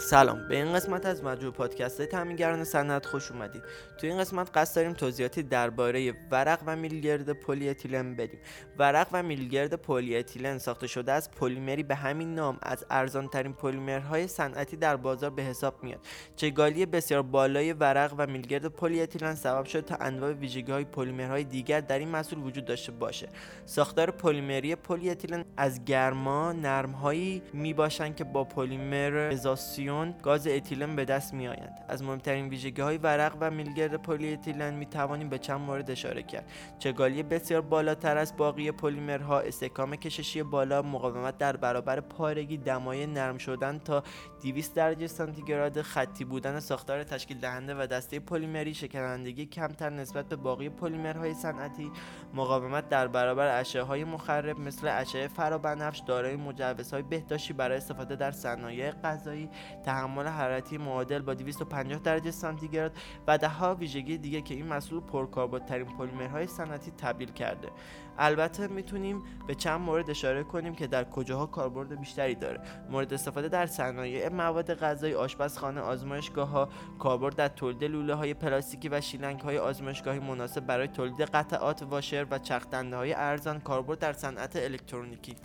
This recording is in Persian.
سلام. به این قسمت از مجموع پادکست تامینگران صنعت خوش اومدید. تو این قسمت قصد داریم توضیحاتی درباره ورق و میلگرد پلی اتیلن بدیم. ورق و میلگرد پلی اتیلن ساخته شده از پلیمری به همین نام از ارزان ترین پلیمرهای صنعتی در بازار به حساب میاد. چگالی بسیار بالای ورق و میلگرد پلی اتیلن سبب شد تا انواع ویژگی های پلیمرهای دیگر در این محصول وجود داشته باشه. ساختار پلیمری پلی اتیلن از گرما نرمهایی می باشند که با پلیمر گاز اتیلن به دست می آیند از مهمترین ویژگی های ورق و میلگرد پلی اتیلن می توانیم به چند مورد اشاره کرد. چگالی بسیار بالاتر از باقی پلیمرها استحکام کششی بالا مقاومت در برابر پارگی دمای نرم شدن تا 200 درجه سانتیگراد خطی بودن ساختار تشکیل دهنده و دسته پلیمری شکنندگی کمتر نسبت به باقی پلیمرهای صنعتی. مقاومت در برابر اشعه های مخرب مثل اشعه فرابنفش دارای مجوزهای بهداشتی برای استفاده در صنایع غذایی تحمل حرارتی معادل با 250 درجه سانتیگراد و دهها ویژگی دیگه که این مسئول پرکاربردترین پلیمرهای صنعتی تبدیل کرده. البته می‌تونیم به چند مورد اشاره کنیم که در کجاها کاربرد بیشتری داره. مورد استفاده در صنایع مواد غذایی آشپزخانه آزمایشگاه ها کاربرد در تولید لوله های پلاستیکی و شیلنگ های آزمایشگاهی مناسب برای تولید قطعات واشر و چرخ های ارزان کاربرد در صنعت الکترونیکی.